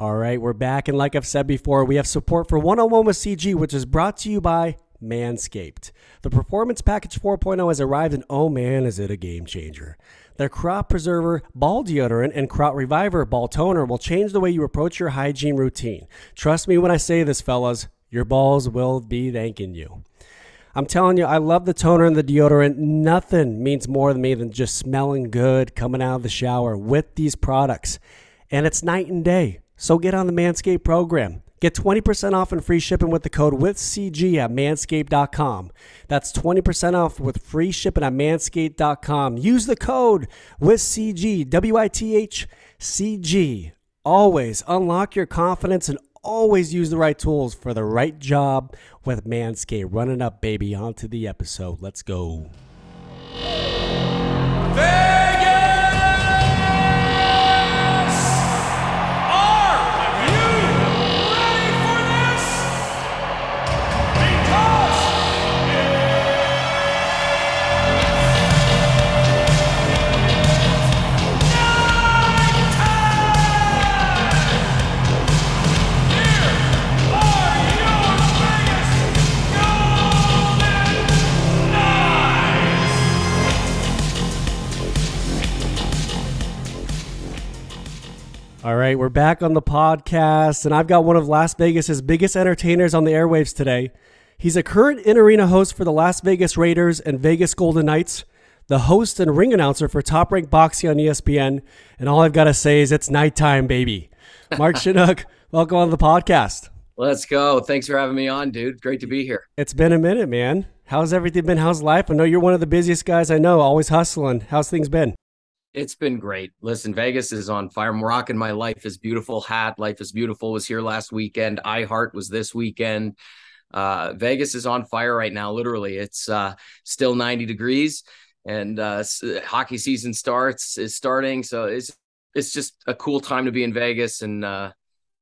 All right, we're back. And like I've said before, we have support for One on One with CG, which is brought to you by Manscaped. The Performance Package 4.0 has arrived, and oh man, is it a game changer. Their Crop Preserver Ball Deodorant and Crop Reviver Ball Toner will change the way you approach your hygiene routine. Trust me when I say this, fellas, your balls will be thanking you. I'm telling you, I love the toner and the deodorant. Nothing means more to me than just smelling good coming out of the shower with these products. And it's night and day. So get on the Manscaped program. Get 20% off and free shipping with the code WITHCG at manscaped.com. That's 20% off with free shipping at manscaped.com. Use the code WITHCG, W I T H C G. Always unlock your confidence and always use the right tools for the right job with Manscaped. Running up, baby, onto the episode. Let's go. Right, we're back on the podcast, and I've got one of Las Vegas's biggest entertainers on the airwaves today. He's a current in arena host for the Las Vegas Raiders and Vegas Golden Knights, the host and ring announcer for Top Rank Boxing on ESPN, and all I've got to say is it's nighttime, baby. Mark Shunock, welcome on the podcast. Let's go. Thanks for having me on, dude. Great to be here. It's been a minute, man. How's everything been? How's life? I know you're one of the busiest guys I know, always hustling. How's things been? It's been great. Listen, Vegas is on fire. I'm rocking my Life is Beautiful hat. Life is Beautiful was here last weekend. I Heart was this weekend. Uh, Vegas is on fire right now. Literally, it's uh, still 90 degrees, and uh, hockey season starts is starting. So it's it's just a cool time to be in Vegas, and uh,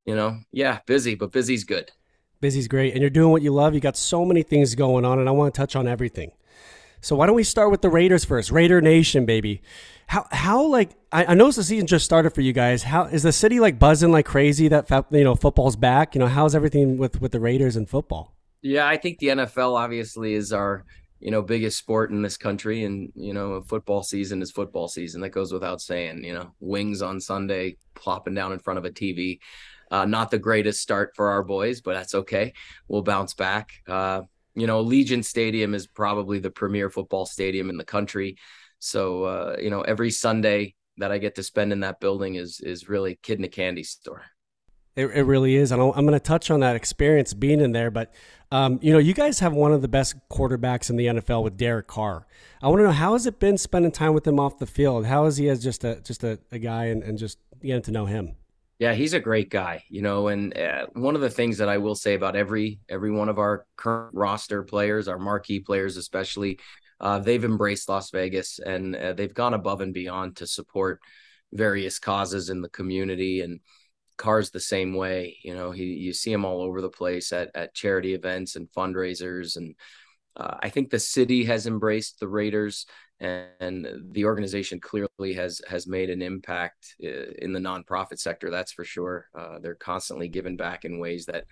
you know, yeah, busy, but busy's good. Busy's great, and you're doing what you love. You got so many things going on, and I want to touch on everything. So why don't we start with the Raiders first? Raider Nation, baby. How how like I, I noticed the season just started for you guys. How is the city like buzzing like crazy that you know football's back? You know how's everything with with the Raiders and football? Yeah, I think the NFL obviously is our you know biggest sport in this country, and you know football season is football season. That goes without saying. You know, wings on Sunday, plopping down in front of a TV. Uh, not the greatest start for our boys, but that's okay. We'll bounce back. Uh, you know, Allegiant Stadium is probably the premier football stadium in the country. So, uh, you know, every Sunday that I get to spend in that building is is really kid in a candy store. It, it really is. And I'm going to touch on that experience being in there. But, um, you know, you guys have one of the best quarterbacks in the NFL with Derek Carr. I want to know how has it been spending time with him off the field? How is he as just a just a, a guy and, and just getting to know him? Yeah, he's a great guy, you know. And uh, one of the things that I will say about every every one of our current roster players, our marquee players especially, uh, they've embraced Las Vegas and uh, they've gone above and beyond to support various causes in the community. And Carr's the same way, you know. He you see him all over the place at at charity events and fundraisers, and uh, I think the city has embraced the Raiders and the organization clearly has has made an impact uh, in the nonprofit sector that's for sure. Uh, they're constantly giving back in ways that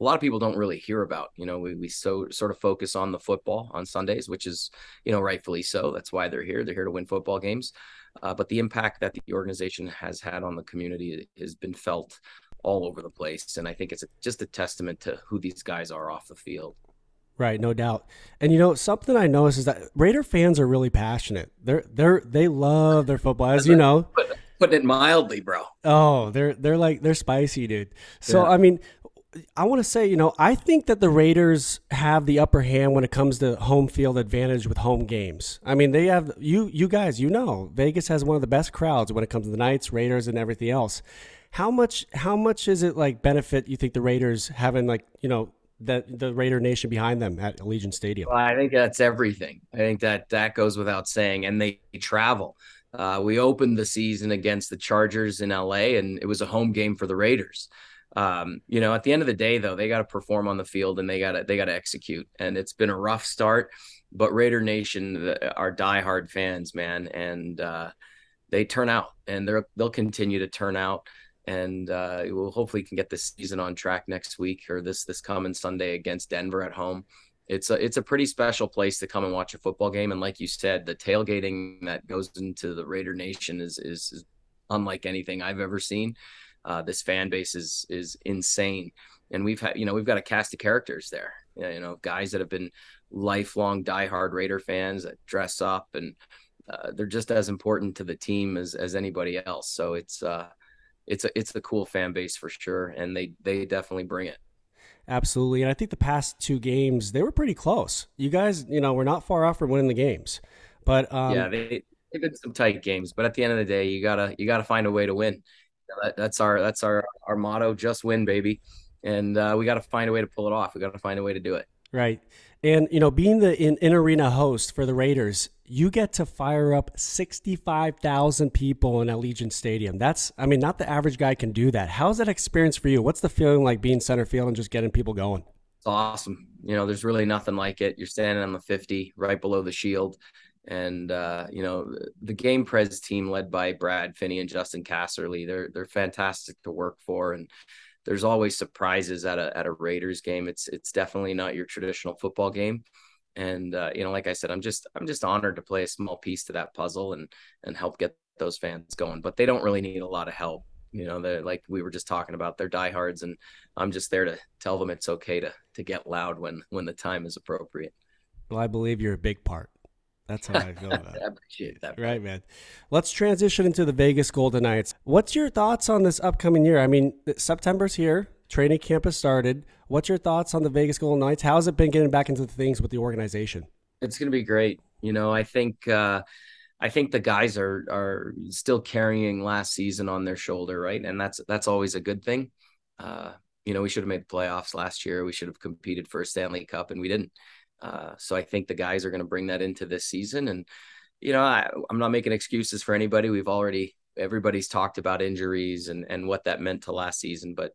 a lot of people don't really hear about you know we, we so sort of focus on the football on sundays which is you know rightfully so that's why they're here they're here to win football games. Uh, but the impact that the organization has had on the community has been felt all over the place and i think it's a, just a testament to who these guys are off the field Right, no doubt. And you know, something I noticed is that Raider fans are really passionate. They're they're they love their football, as you know. Putting it mildly, bro. Oh, they're they're like they're spicy, dude. So yeah. I mean, I want to say, you know, I think that the Raiders have the upper hand when it comes to home field advantage with home games. I mean, they have you you guys, you know, Vegas has one of the best crowds when it comes to the Knights, Raiders, and everything else. How much how much is it like benefit you think the Raiders having like you know that the Raider Nation behind them at Allegiant Stadium? Well, I think that's everything. I think that that goes without saying. And they travel. Uh, we opened the season against the Chargers in LA, and it was a home game for the Raiders. Um, you know, at the end of the day, though, they got to perform on the field and they got to they got to execute. And it's been a rough start, but Raider Nation are diehard fans, man, and uh, they turn out, and they're they'll continue to turn out. And uh, we'll hopefully can get this season on track next week or this this coming Sunday against Denver at home. It's a it's a pretty special place to come and watch a football game, and like you said, the tailgating that goes into the Raider Nation is is, is unlike anything I've ever seen. Uh, this fan base is is insane, and we've had you know we've got a cast of characters there. You know, guys that have been lifelong diehard Raider fans that dress up and uh, they're just as important to the team as as anybody else. So it's uh, it's a it's a cool fan base for sure, and they they definitely bring it. Absolutely, and I think the past two games they were pretty close. You guys, you know, we're not far off from winning the games, but um, yeah, they they've been some tight games. But at the end of the day, you gotta you gotta find a way to win. That, that's our that's our our motto: just win, baby. And uh, we got to find a way to pull it off. We got to find a way to do it. Right. And, you know, being the in, in arena host for the Raiders, you get to fire up 65,000 people in Allegiant Stadium. That's, I mean, not the average guy can do that. How's that experience for you? What's the feeling like being center field and just getting people going? It's awesome. You know, there's really nothing like it. You're standing on the 50 right below the shield. And uh, you know, the game pres team led by Brad Finney and Justin Casserly, they're they're fantastic to work for. And there's always surprises at a at a Raiders game. It's it's definitely not your traditional football game. And uh, you know, like I said, I'm just I'm just honored to play a small piece to that puzzle and and help get those fans going. But they don't really need a lot of help. You know, they're like we were just talking about, they're diehards, and I'm just there to tell them it's okay to to get loud when when the time is appropriate. Well, I believe you're a big part. That's how I feel about it. I appreciate that. Right, man. Let's transition into the Vegas Golden Knights. What's your thoughts on this upcoming year? I mean, September's here. Training camp has started. What's your thoughts on the Vegas Golden Knights? How's it been getting back into the things with the organization? It's going to be great. You know, I think uh, I think the guys are are still carrying last season on their shoulder, right? And that's that's always a good thing. Uh, you know, we should have made the playoffs last year. We should have competed for a Stanley Cup, and we didn't. Uh, so I think the guys are going to bring that into this season. And, you know, I, I'm not making excuses for anybody. We've already, everybody's talked about injuries and, and what that meant to last season. But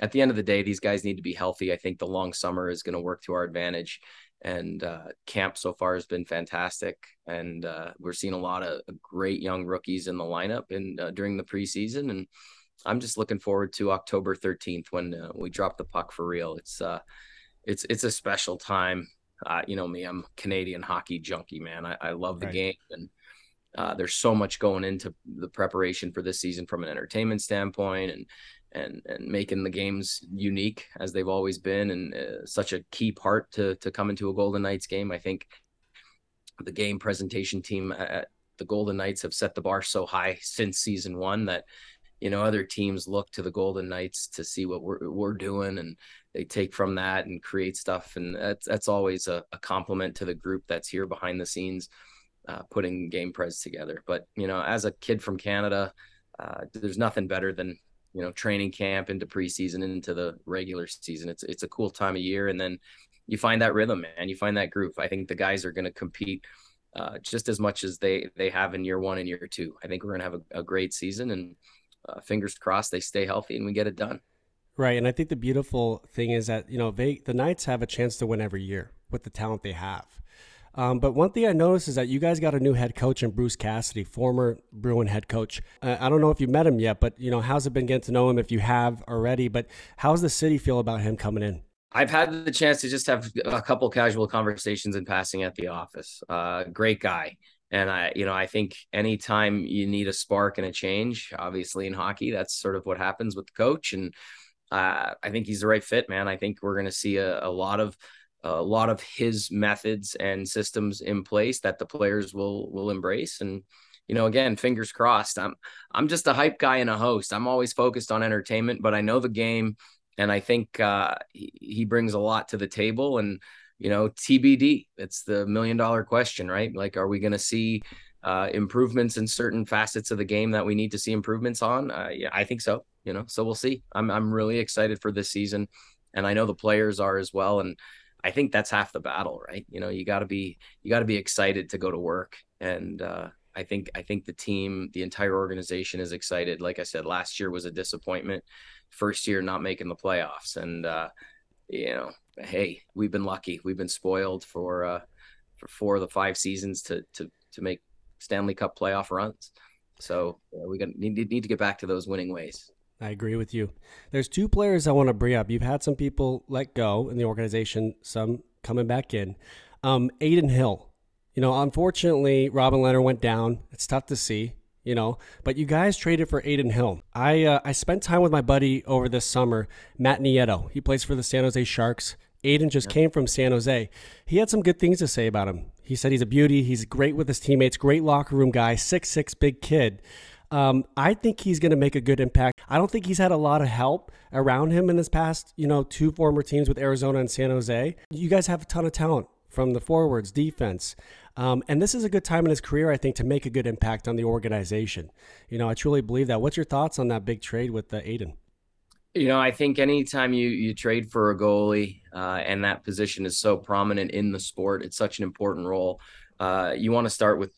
at the end of the day, these guys need to be healthy. I think the long summer is going to work to our advantage. And uh, camp so far has been fantastic. And uh, we're seeing a lot of great young rookies in the lineup and uh, during the preseason. And I'm just looking forward to October 13th when uh, we drop the puck for real. It's, uh, it's, it's a special time uh, you know me, I'm Canadian hockey junkie, man. I, I love the right. game, and uh, there's so much going into the preparation for this season from an entertainment standpoint, and and and making the games unique as they've always been, and uh, such a key part to to come into a Golden Knights game. I think the game presentation team at the Golden Knights have set the bar so high since season one that you know other teams look to the golden knights to see what we're, we're doing and they take from that and create stuff and that's that's always a, a compliment to the group that's here behind the scenes uh, putting game pres together. But you know as a kid from canada uh, there's nothing better than you know training camp into preseason into the regular season. It's it's a cool time of year and then you find that rhythm and you find that groove. I think the guys are going to compete uh, just as much as they they have in year one and year two. I think we're going to have a, a great season and uh, fingers crossed they stay healthy and we get it done. Right, and I think the beautiful thing is that you know they the Knights have a chance to win every year with the talent they have. Um, but one thing I noticed is that you guys got a new head coach in Bruce Cassidy, former Bruin head coach. Uh, I don't know if you've met him yet, but you know how's it been getting to know him if you have already? But how's the city feel about him coming in? I've had the chance to just have a couple casual conversations in passing at the office. Uh, great guy. And I, you know, I think anytime you need a spark and a change, obviously in hockey, that's sort of what happens with the coach. And uh, I think he's the right fit, man. I think we're going to see a, a lot of a lot of his methods and systems in place that the players will will embrace. And you know, again, fingers crossed. I'm I'm just a hype guy and a host. I'm always focused on entertainment, but I know the game, and I think uh, he, he brings a lot to the table. And you know, TBD. It's the million dollar question, right? Like, are we going to see uh, improvements in certain facets of the game that we need to see improvements on? Uh, yeah, I think so. You know, so we'll see. I'm I'm really excited for this season, and I know the players are as well. And I think that's half the battle, right? You know, you got to be you got to be excited to go to work, and uh, I think I think the team, the entire organization is excited. Like I said, last year was a disappointment. First year not making the playoffs, and uh, you know hey, we've been lucky. We've been spoiled for uh, for four of the five seasons to to to make Stanley Cup playoff runs. So uh, we got need need to get back to those winning ways. I agree with you. There's two players I want to bring up. You've had some people let go in the organization, some coming back in. Um, Adin Hill. You know, unfortunately, Robin Lehner went down. It's tough to see, you know, but you guys traded for Adin Hill. I uh, I spent time with my buddy over this summer, Matt Nieto. He plays for the San Jose Sharks. Adin just came from San Jose. He had some good things to say about him. He said he's a beauty. He's great with his teammates, great locker room guy, six six big kid. Um, I think he's going to make a good impact. I don't think he's had a lot of help around him in this past, you know, two former teams with Arizona and San Jose. You guys have a ton of talent from the forwards, defense. Um, and this is a good time in his career, I think, to make a good impact on the organization. You know, I truly believe that. What's your thoughts on that big trade with uh, Adin? You know, I think anytime you you trade for a goalie uh, and that position is so prominent in the sport, it's such an important role. Uh, you want to start with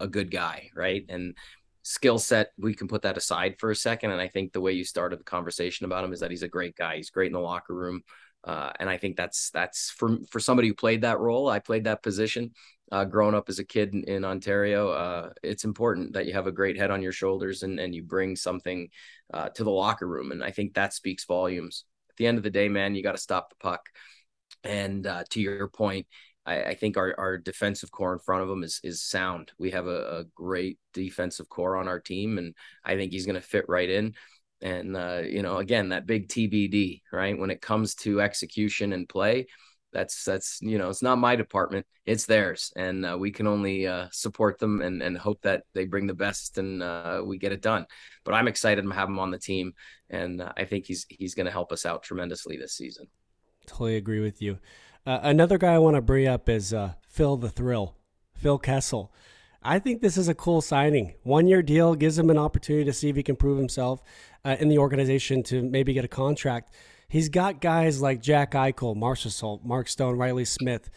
a good guy, right? And skill set, we can put that aside for a second. And I think the way you started the conversation about him is that he's a great guy. He's great in the locker room. Uh, and I think that's that's for for somebody who played that role. I played that position uh, growing up as a kid in, in Ontario. Uh, it's important that you have a great head on your shoulders and and you bring something uh, to the locker room. And I think that speaks volumes. At the end of the day, man, you got to stop the puck. And uh, to your point, I, I, think our, our defensive core in front of him is is sound. We have a, a great defensive core on our team, and I think he's going to fit right in. And uh, you know, again, that big TBD, right? When it comes to execution and play, that's that's you know, it's not my department; it's theirs, and uh, we can only uh, support them and and hope that they bring the best and uh, we get it done. But I'm excited to have him on the team, and uh, I think he's he's going to help us out tremendously this season. Totally agree with you. Uh, another guy I want to bring up is uh, Phil the Thrill, Phil Kessel. I think this is a cool signing. One year deal gives him an opportunity to see if he can prove himself uh, in the organization to maybe get a contract. He's got guys like Jack Eichel, Marchessault, Mark Stone, Reilly Smith.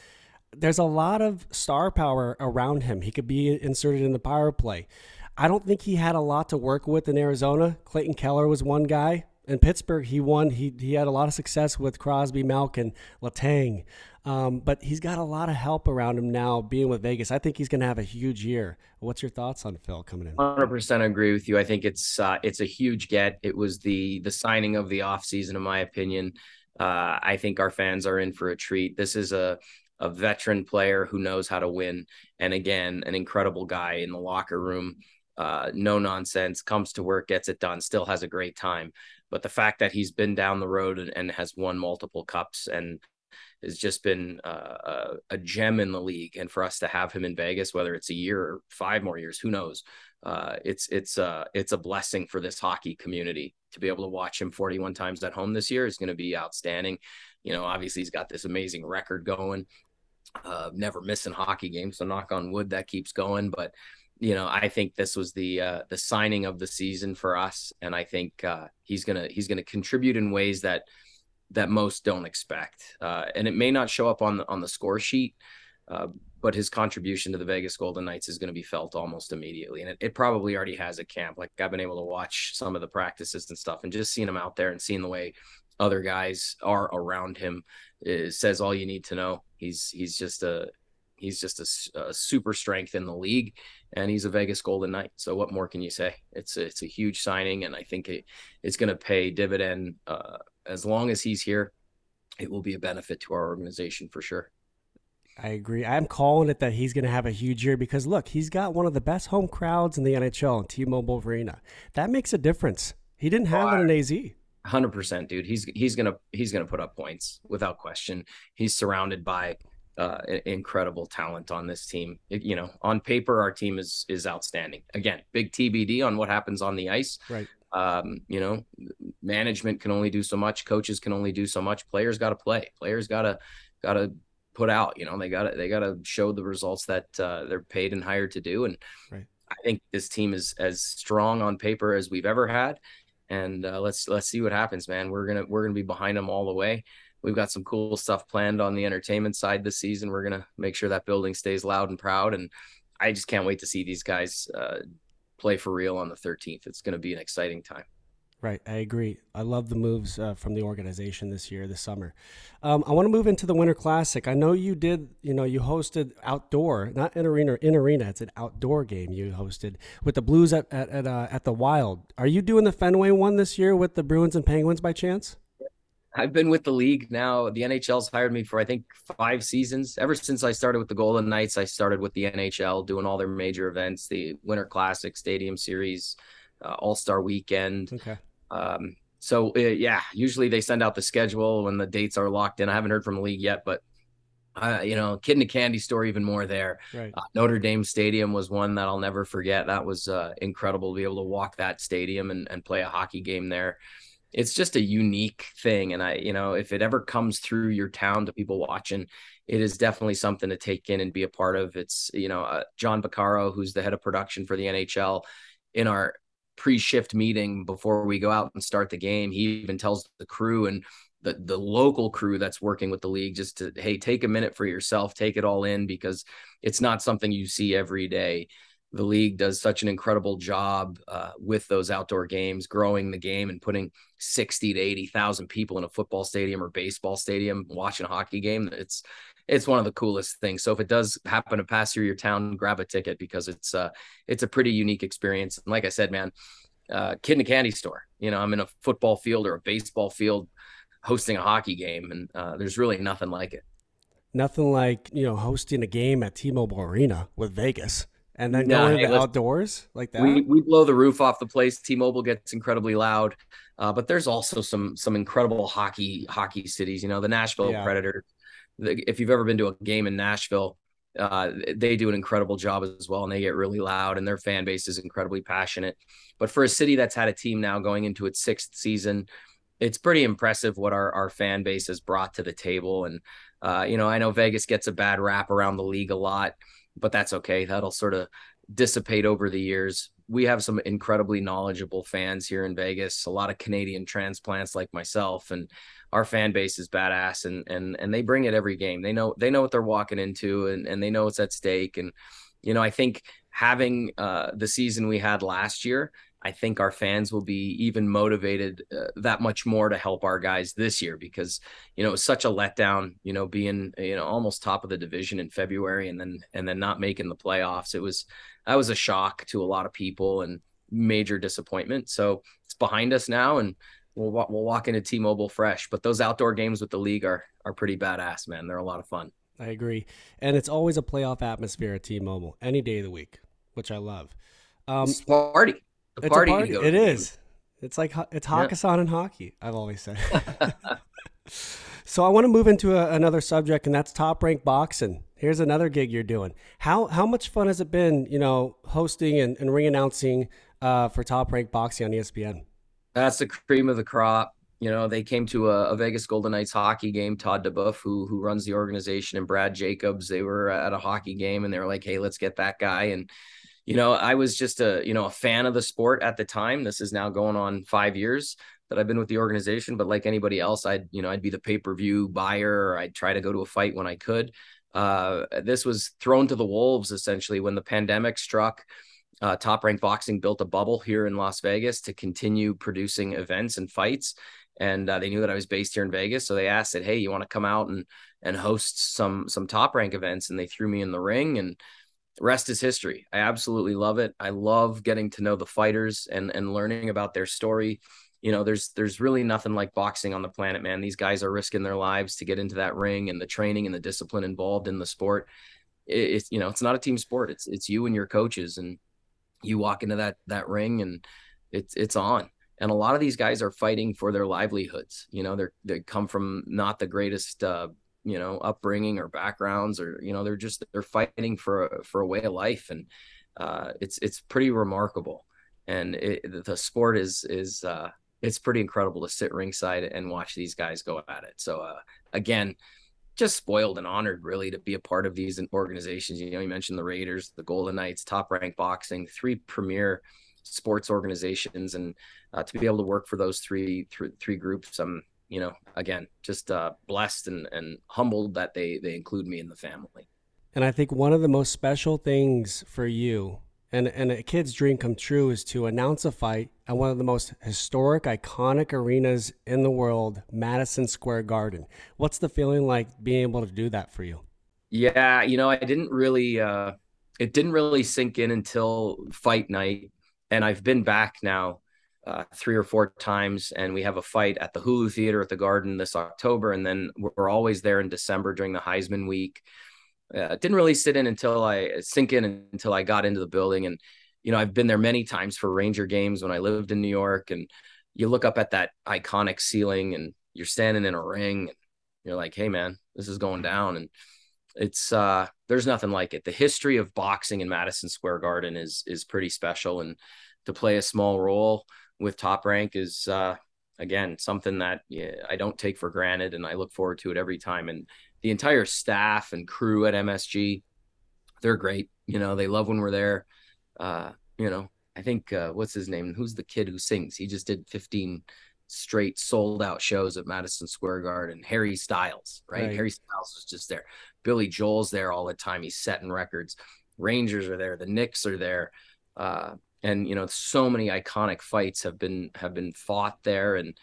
There's a lot of star power around him. He could be inserted in the power play. I don't think he had a lot to work with in Arizona. Clayton Keller was one guy in Pittsburgh, he won. He he had a lot of success with Crosby, Malkin, Letang, um, but he's got a lot of help around him now. Being with Vegas, I think he's going to have a huge year. What's your thoughts on Phil coming in? Hundred percent agree with you. I think it's uh, it's a huge get. It was the the signing of the offseason, in my opinion. Uh, I think our fans are in for a treat. This is a a veteran player who knows how to win, and again, an incredible guy in the locker room. Uh, no nonsense, comes to work, gets it done, still has a great time. But the fact that he's been down the road and, and has won multiple cups and has just been uh, a, gem in the league. And for us to have him in Vegas, whether it's a year or five more years, who knows? Uh, it's it's uh, it's a blessing for this hockey community to be able to watch him 41 times at home this year is going to be outstanding. You know, obviously he's got this amazing record going, uh, never missing hockey games. So knock on wood that keeps going. But you know, I think this was the uh, the signing of the season for us, and I think uh, he's gonna he's gonna contribute in ways that that most don't expect. Uh, and it may not show up on the on the score sheet, uh, but his contribution to the Vegas Golden Knights is going to be felt almost immediately, and it, it probably already has at camp. Like I've been able to watch some of the practices and stuff, and just seeing him out there and seeing the way other guys are around him says all you need to know. He's he's just a he's just a, a, super strength in the league, and he's a Vegas Golden Knight. So what more can you say? It's a, it's a huge signing, and I think it, it's going to pay dividend uh, as long as he's here. It will be a benefit to our organization for sure. I agree. I'm calling it that he's going to have a huge year because look, he's got one of the best home crowds in the NHL in T-Mobile Arena. That makes a difference. He didn't have it in AZ. Hundred percent, dude. He's he's gonna he's gonna put up points without question. He's surrounded by uh, incredible talent on this team. It, you know, on paper, our team is is outstanding. Again, big TBD on what happens on the ice. Right. Um, you know, management can only do so much. Coaches can only do so much. Players got to play. Players got to got to put out. You know, they got to they got to show the results that uh, they're paid and hired to do. And right. I think this team is as strong on paper as we've ever had. And uh, let's let's see what happens, man. We're gonna we're gonna be behind them all the way we've got some cool stuff planned on the entertainment side this season. We're gonna make sure that building stays loud and proud, and I just can't wait to see these guys uh, play for real on the 13th. It's gonna be an exciting time. Right, I agree. I love the moves uh, from the organization this year, this summer. Um, I want to move into the Winter Classic. I know you did. You know, you hosted outdoor, not in arena. In arena, it's an outdoor game you hosted with the Blues at at at, uh, at the Wild. Are you doing the Fenway one this year with the Bruins and Penguins by chance? I've been with the league now. The NHL's hired me for I think five seasons. Ever since I started with the Golden Knights, I started with the NHL, doing all their major events, the Winter Classic, Stadium Series, uh, All Star Weekend. Okay. Um, so uh, yeah, usually they send out the schedule when the dates are locked in. I haven't heard from the league yet, but uh, you know, kid in a candy store, even more there. Right. Uh, Notre Dame Stadium was one that I'll never forget. That was uh, incredible to be able to walk that stadium and, and play a hockey game there. It's just a unique thing. And I, you know, if it ever comes through your town to people watching, it is definitely something to take in and be a part of. It's, you know, uh, John Baccaro, who's the head of production for the NHL, in our pre-shift meeting before we go out and start the game. He even tells the crew and the the local crew that's working with the league just to hey take a minute for yourself, take it all in because it's not something you see every day. The league does such an incredible job uh, with those outdoor games, growing the game and putting sixty to eighty thousand people in a football stadium or baseball stadium watching a hockey game. It's it's one of the coolest things. So if it does happen to pass through your town, grab a ticket because it's uh it's a pretty unique experience. And like I said, man, uh, kid in a candy store. You know, I'm in a football field or a baseball field hosting a hockey game, and uh, there's really nothing like it. Nothing like you know hosting a game at T-Mobile Arena with Vegas and then nah, going hey, the outdoors like that. We, we blow the roof off the place. T-Mobile gets incredibly loud, uh, but there's also some some incredible hockey hockey cities. You know, the Nashville yeah. Predators if you've ever been to a game in Nashville, uh, they do an incredible job as well, and they get really loud, and their fan base is incredibly passionate. But for a city that's had a team now going into its sixth season, it's pretty impressive what our our fan base has brought to the table. And uh, you know, I know Vegas gets a bad rap around the league a lot, but that's okay. That'll sort of dissipate over the years. We have some incredibly knowledgeable fans here in Vegas, a lot of Canadian transplants like myself, and our fan base is badass and and and they bring it every game. They know they know what they're walking into and and they know what's at stake. And you know, I think having uh, the season we had last year, I think our fans will be even motivated uh, that much more to help our guys this year because you know it was such a letdown. You know, being you know almost top of the division in February and then and then not making the playoffs. It was that was a shock to a lot of people and major disappointment. So it's behind us now and we'll we'll walk into T-Mobile fresh. But those outdoor games with the league are are pretty badass, man. They're a lot of fun. I agree, and it's always a playoff atmosphere at T-Mobile any day of the week, which I love. Um, it's party. The party. It is. It's like it's Hakkasan yeah. and hockey. I've always said. so I want to move into a, another subject, and that's top rank boxing. Here's another gig you're doing. How how much fun has it been? You know, hosting and, and ring announcing uh, for top rank boxing on ESPN. That's the cream of the crop. You know, they came to a, a, Vegas Golden Knights hockey game. Todd duBoef, who who runs the organization, and Brad Jacobs, they were at a hockey game, and they were like, "Hey, let's get that guy." And you know, I was just a you know a fan of the sport at the time. This is now going on five years that I've been with the organization. But like anybody else, I'd you know I'd be the pay per view buyer, I'd try to go to a fight when I could. Uh, this was thrown to the wolves essentially when the pandemic struck uh, Top Rank Boxing built a bubble here in Las Vegas to continue producing events and fights. And uh, they knew that I was based here in Vegas, so they asked, "Said, hey, you want to come out and and host some some Top Rank events?" And they threw me in the ring, and rest is history. I absolutely love it. I love getting to know the fighters and and learning about their story. You know, there's there's really nothing like boxing on the planet, man. These guys are risking their lives to get into that ring, and the training and the discipline involved in the sport. It's you know, it's not a team sport. It's it's you and your coaches, and you walk into that that ring and it's it's on and a lot of these guys are fighting for their livelihoods you know they're they come from not the greatest uh you know upbringing or backgrounds or you know they're just they're fighting for a, for a way of life. And uh it's it's pretty remarkable. And it, the sport is is uh it's pretty incredible to sit ringside and watch these guys go at it. So uh again just spoiled and honored really to be a part of these organizations. You know, you mentioned the Raiders, the Golden Knights, Top Rank Boxing, three premier sports organizations, and uh, to be able to work for those three three, three groups, I'm you know again just uh, blessed and and humbled that they they include me in the family. And I think one of the most special things for you and and a kid's dream come true is to announce a fight at one of the most historic, iconic arenas in the world, Madison Square Garden. What's the feeling like being able to do that for you? Yeah, you know, I didn't really uh it didn't really sink in until fight night and I've been back now uh, three or four times, and we have a fight at the Hulu Theater at the Garden this October, and then we're always there in December during the Heisman Week. Uh, didn't really sit in until I sink in until I got into the building, and you know I've been there many times for Ranger games when I lived in New York, and you look up at that iconic ceiling, and you're standing in a ring, and you're like, hey man, this is going down, and it's uh there's nothing like it. The history of boxing in Madison Square Garden is is pretty special, and to play a small role with Top Rank is uh, again something that yeah, I don't take for granted, and I look forward to it every time. And the entire staff and crew at MSG, they're great. You know, they love when we're there. Uh, you know, I think uh, what's his name? Who's the kid who sings? He just did 15 straight sold out shows at Madison Square Garden. Harry Styles, right? right? Harry Styles was just there. Billy Joel's there all the time. He's setting records. Rangers are there. The Knicks are there. Uh, and you know so many iconic fights have been have been fought there and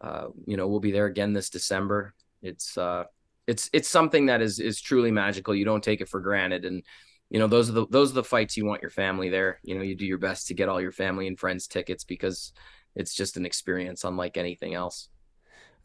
uh, you know we'll be there again this december. It's uh it's it's something that is is truly magical. You don't take it for granted and you know those are the those are the fights you want your family there. You know you do your best to get all your family and friends tickets because it's just an experience unlike anything else.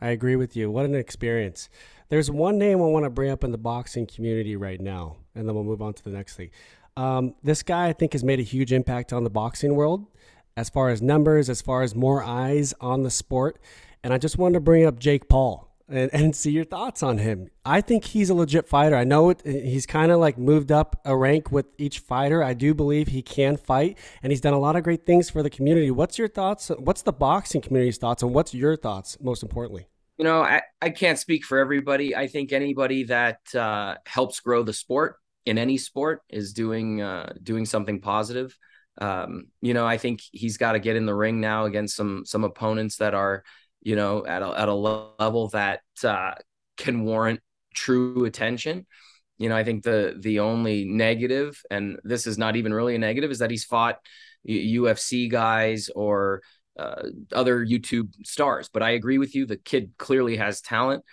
I agree with you. What an experience. There's one name i want to bring up in the boxing community right now and then we'll move on to the next thing um, this guy, I think, has made a huge impact on the boxing world as far as numbers, as far as more eyes on the sport. And I just wanted to bring up Jake Paul and, and see your thoughts on him. I think he's a legit fighter. I know it, he's kind of like moved up a rank with each fighter. I do believe he can fight, and he's done a lot of great things for the community. What's your thoughts? What's the boxing community's thoughts, and what's your thoughts, most importantly? You know, I, I can't speak for everybody. I think anybody that uh, helps grow the sport in any sport is doing uh, doing something positive. Um, you know, I think he's got to get in the ring now against some some opponents that are, you know, at a at a level that uh, can warrant true attention. You know, I think the the only negative, and this is not even really a negative, is that he's fought UFC guys or uh, other YouTube stars. But I agree with you; the kid clearly has talent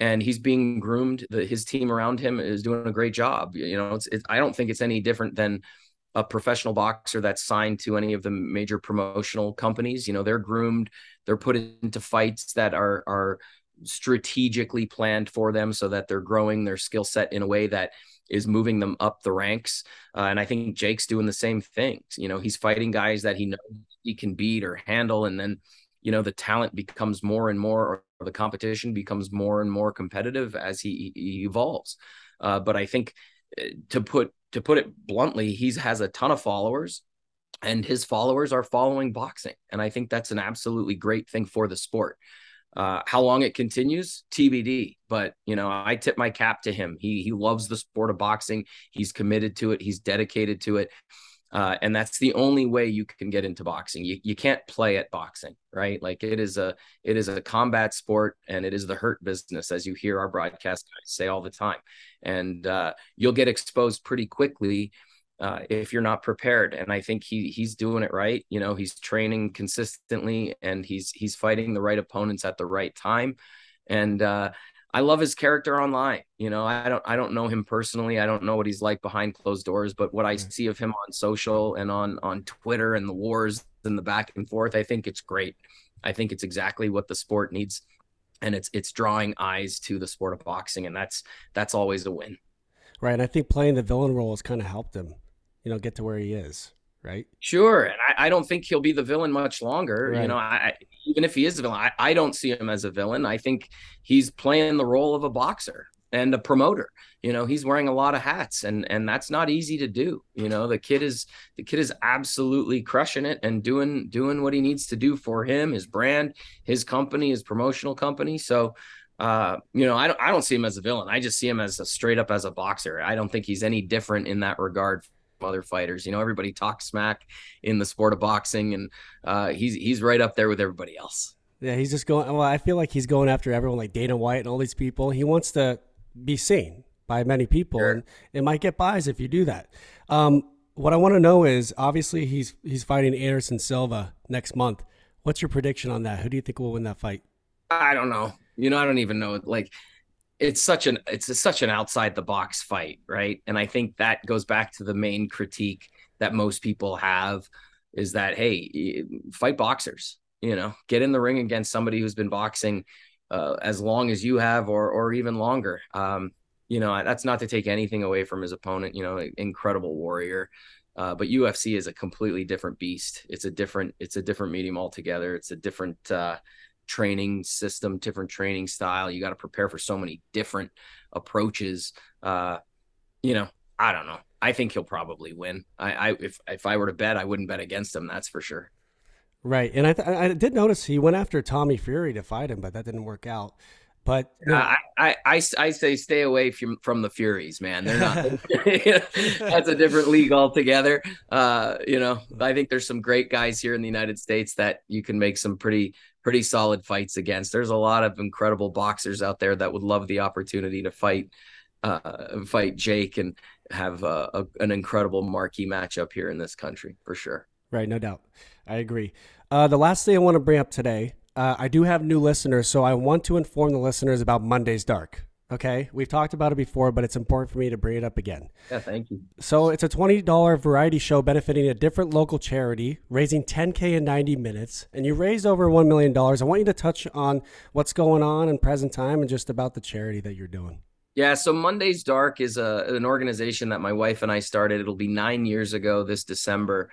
and he's being groomed. His team around him is doing a great job. You know, it's, I don't think it's any different than a professional boxer that's signed to any of the major promotional companies. You know, they're groomed, they're put into fights that are are strategically planned for them so that they're growing their skill set in a way that is moving them up the ranks. Uh, and I think Jake's doing the same thing. You know, he's fighting guys that he knows he can beat or handle, and then you know the talent becomes more and more or the competition becomes more and more competitive as he, he evolves. Uh, but i think uh, to put to put it bluntly he has a ton of followers and his followers are following boxing. And i think that's an absolutely great thing for the sport. Uh, how long it continues? Tbd but you know i tip my cap to him. He he loves the sport of boxing. He's committed to it. He's dedicated to it uh, and that's the only way you can get into boxing. You, you can't play at boxing, right? Like it is a it is a combat sport, and it is the hurt business, as you hear our broadcast guys say all the time. And uh, you'll get exposed pretty quickly uh, if you're not prepared. And I think he he's doing it right. You know, he's training consistently, and he's he's fighting the right opponents at the right time. And uh, I love his character online. You know, I don't I don't know him personally. I don't know what he's like behind closed doors, but what I mm. see of him on social and on on Twitter and the wars and the back and forth, I think it's great. I think it's exactly what the sport needs and it's it's drawing eyes to the sport of boxing and that's that's always a win. Right, and I think playing the villain role has kind of helped him, you know, get to where he is right? Sure, and I, I, don't think he'll be the villain much longer. Right. You know, I, even if he is a villain, I, I don't see him as a villain. I think he's playing the role of a boxer and a promoter. You know, he's wearing a lot of hats, and and that's not easy to do. You know, the kid is the kid is absolutely crushing it and doing doing what he needs to do for him, his brand, his company, his promotional company. So. Uh, you know, I don't, I don't see him as a villain. I just see him as a straight up as a boxer. I don't think he's any different in that regard other fighters. You know, everybody talks smack in the sport of boxing, and uh, he's he's right up there with everybody else. Yeah, he's just going. Well, I feel like he's going after everyone, like Dana White and all these people. He wants to be seen by many people, sure. and it might get buys if you do that. Um, what I want to know is obviously he's he's fighting Anderson Silva next month. What's your prediction on that? Who do you think will win that fight? I don't know. You know, I don't even know. Like, it's such an it's a, such an outside the box fight, right? And I think that goes back to the main critique that most people have is that hey, fight boxers. You know, get in the ring against somebody who's been boxing uh, as long as you have, or or even longer. Um, you know, that's not to take anything away from his opponent. You know, incredible warrior. Uh, but UFC is a completely different beast. It's a different, it's a different medium altogether. It's a different uh, training system, different training style. You got to prepare for so many different approaches. Uh, you know, I don't know. I think he'll probably win. I, I if if I were to bet, I wouldn't bet against him. That's for sure. Right, and I th- I did notice he went after Tommy Fury to fight him, but that didn't work out. But you know, I, I, I, I say stay away from from the Furies, man. They're not. that's a different league altogether. Uh, you know, I think there's some great guys here in the United States that you can make some pretty pretty solid fights against. There's a lot of incredible boxers out there that would love the opportunity to fight uh, fight Jake and have a, a, an incredible marquee matchup here in this country for sure. Right, no doubt. I agree. Uh, the last thing I want to bring up today uh, I do have new listeners, so I want to inform the listeners about Monday's Dark. Okay, we've talked about it before, but it's important for me to bring it up again. Yeah, thank you. So it's a twenty dollar variety show benefiting a different local charity, raising ten k in ninety minutes, and you raised over one million dollars. I want you to touch on what's going on in present time and just about the charity that you're doing. Yeah, so Monday's Dark is a an organization that my wife and I started. It'll be nine years ago this December,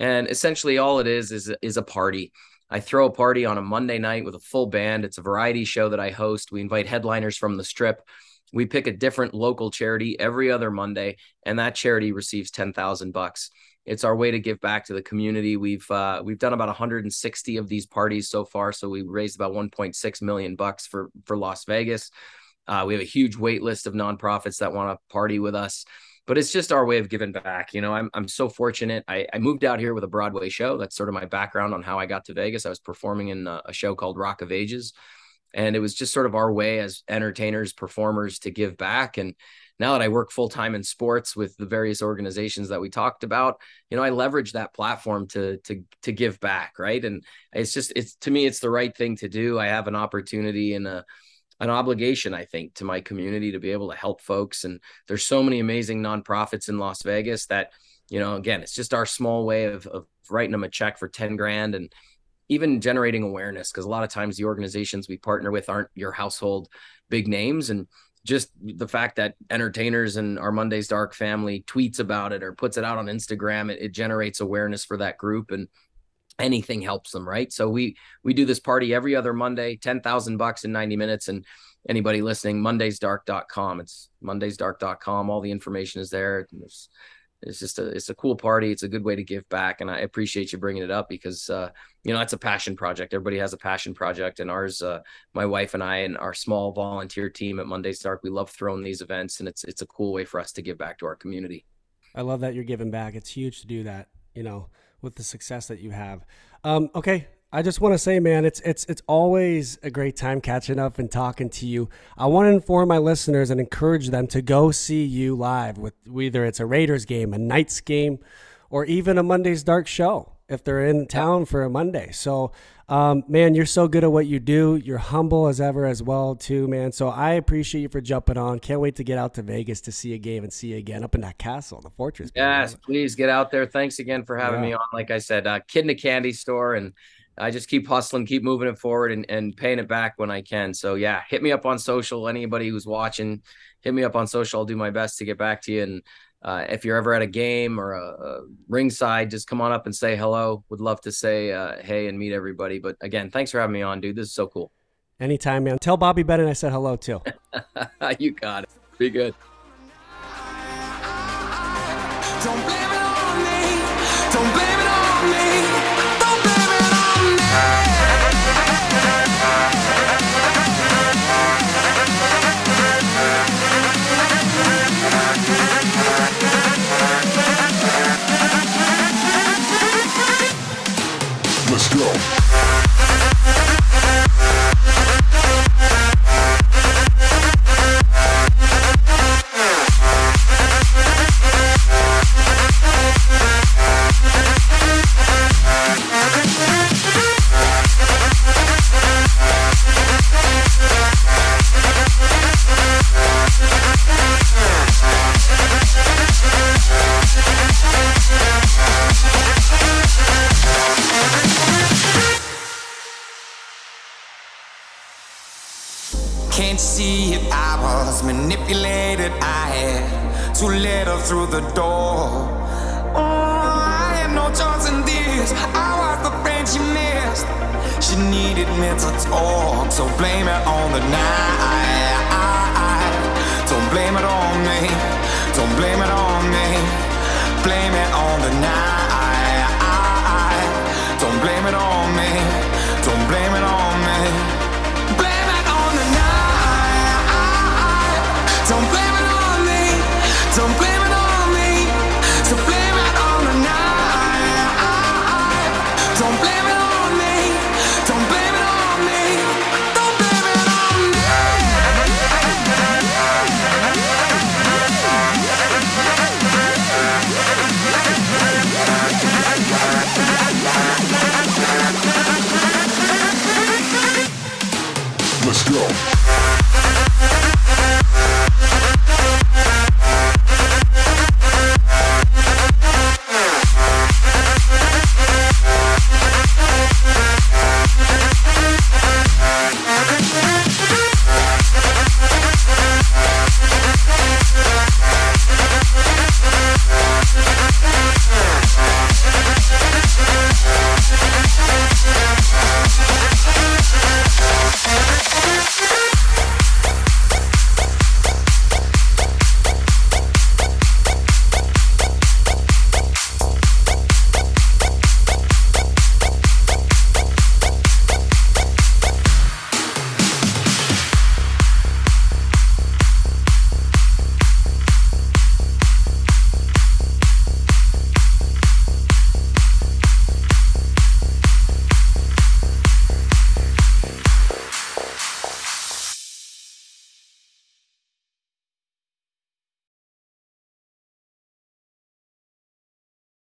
and essentially all it is is is a party I throw a party on a Monday night with a full band. It's a variety show that I host. We invite headliners from the strip. We pick a different local charity every other Monday, and that charity receives ten thousand bucks. It's our way to give back to the community. We've uh, we've done about 160 of these parties so far, so we raised about 1.6 million bucks for for Las Vegas. Uh, we have a huge wait list of nonprofits that want to party with us but it's just our way of giving back. You know, I'm I'm so fortunate. I, I moved out here with a Broadway show. That's sort of my background on how I got to Vegas. I was performing in a, a show called Rock of Ages, and it was just sort of our way as entertainers, performers to give back. And now that I work full time in sports with the various organizations that we talked about, you know, I leverage that platform to to to give back, right? And it's just it's to me, it's the right thing to do. I have an opportunity and a an obligation, I think, to my community to be able to help folks. And there's so many amazing nonprofits in Las Vegas that, you know, again, it's just our small way of, of writing them a check for 10 grand and even generating awareness. Cause a lot of times the organizations we partner with aren't your household big names. And just the fact that entertainers and our Monday's Dark family tweets about it or puts it out on Instagram, it, it generates awareness for that group. And anything helps them right? So we we do this party every other monday 10,000 bucks in 90 minutes. And anybody listening mondaysdark.com it's mondaysdark.com all the information is there. It's, it's just a it's a cool party. It's a good way to give back. And i appreciate you bringing it up because uh, you know that's a passion project. Everybody has a passion project. And ours uh, my wife and i and our small volunteer team at mondays dark we love throwing these events. And it's it's a cool way for us to give back to our community. I love that you're giving back. It's huge to do that you know with the success that you have. Um, okay, I just want to say, man, it's it's it's always a great time catching up and talking to you. I want to inform my listeners and encourage them to go see you live with whether it's a Raiders game, a Knights game, or even a Monday's Dark show if they're in town for a Monday. So um, man, you're so good at what you do. You're humble as ever as well, too, man. So I appreciate you for jumping on. Can't wait to get out to Vegas to see a game and see you again up in that castle, the fortress. Yes, please get out there. Thanks again for having yeah. me on. Like I said, uh, kid in a candy store, and I just keep hustling, keep moving it forward, and, and paying it back when I can. So yeah, hit me up on social. Anybody who's watching, hit me up on social. I'll do my best to get back to you and uh, if you're ever at a game or a, a, ringside, just come on up and say hello. Would love to say uh, hey and meet everybody. But again, thanks for having me on, dude. This is so cool. Anytime, man. Tell Bobby Bennett I said hello too. you got it. Be good. She needed me to talk, so blame it on the night. Don't blame it on me. Don't blame it on me. Blame it on the night. Don't blame it on me. Don't blame it on me. Blame it on the night. Don't blame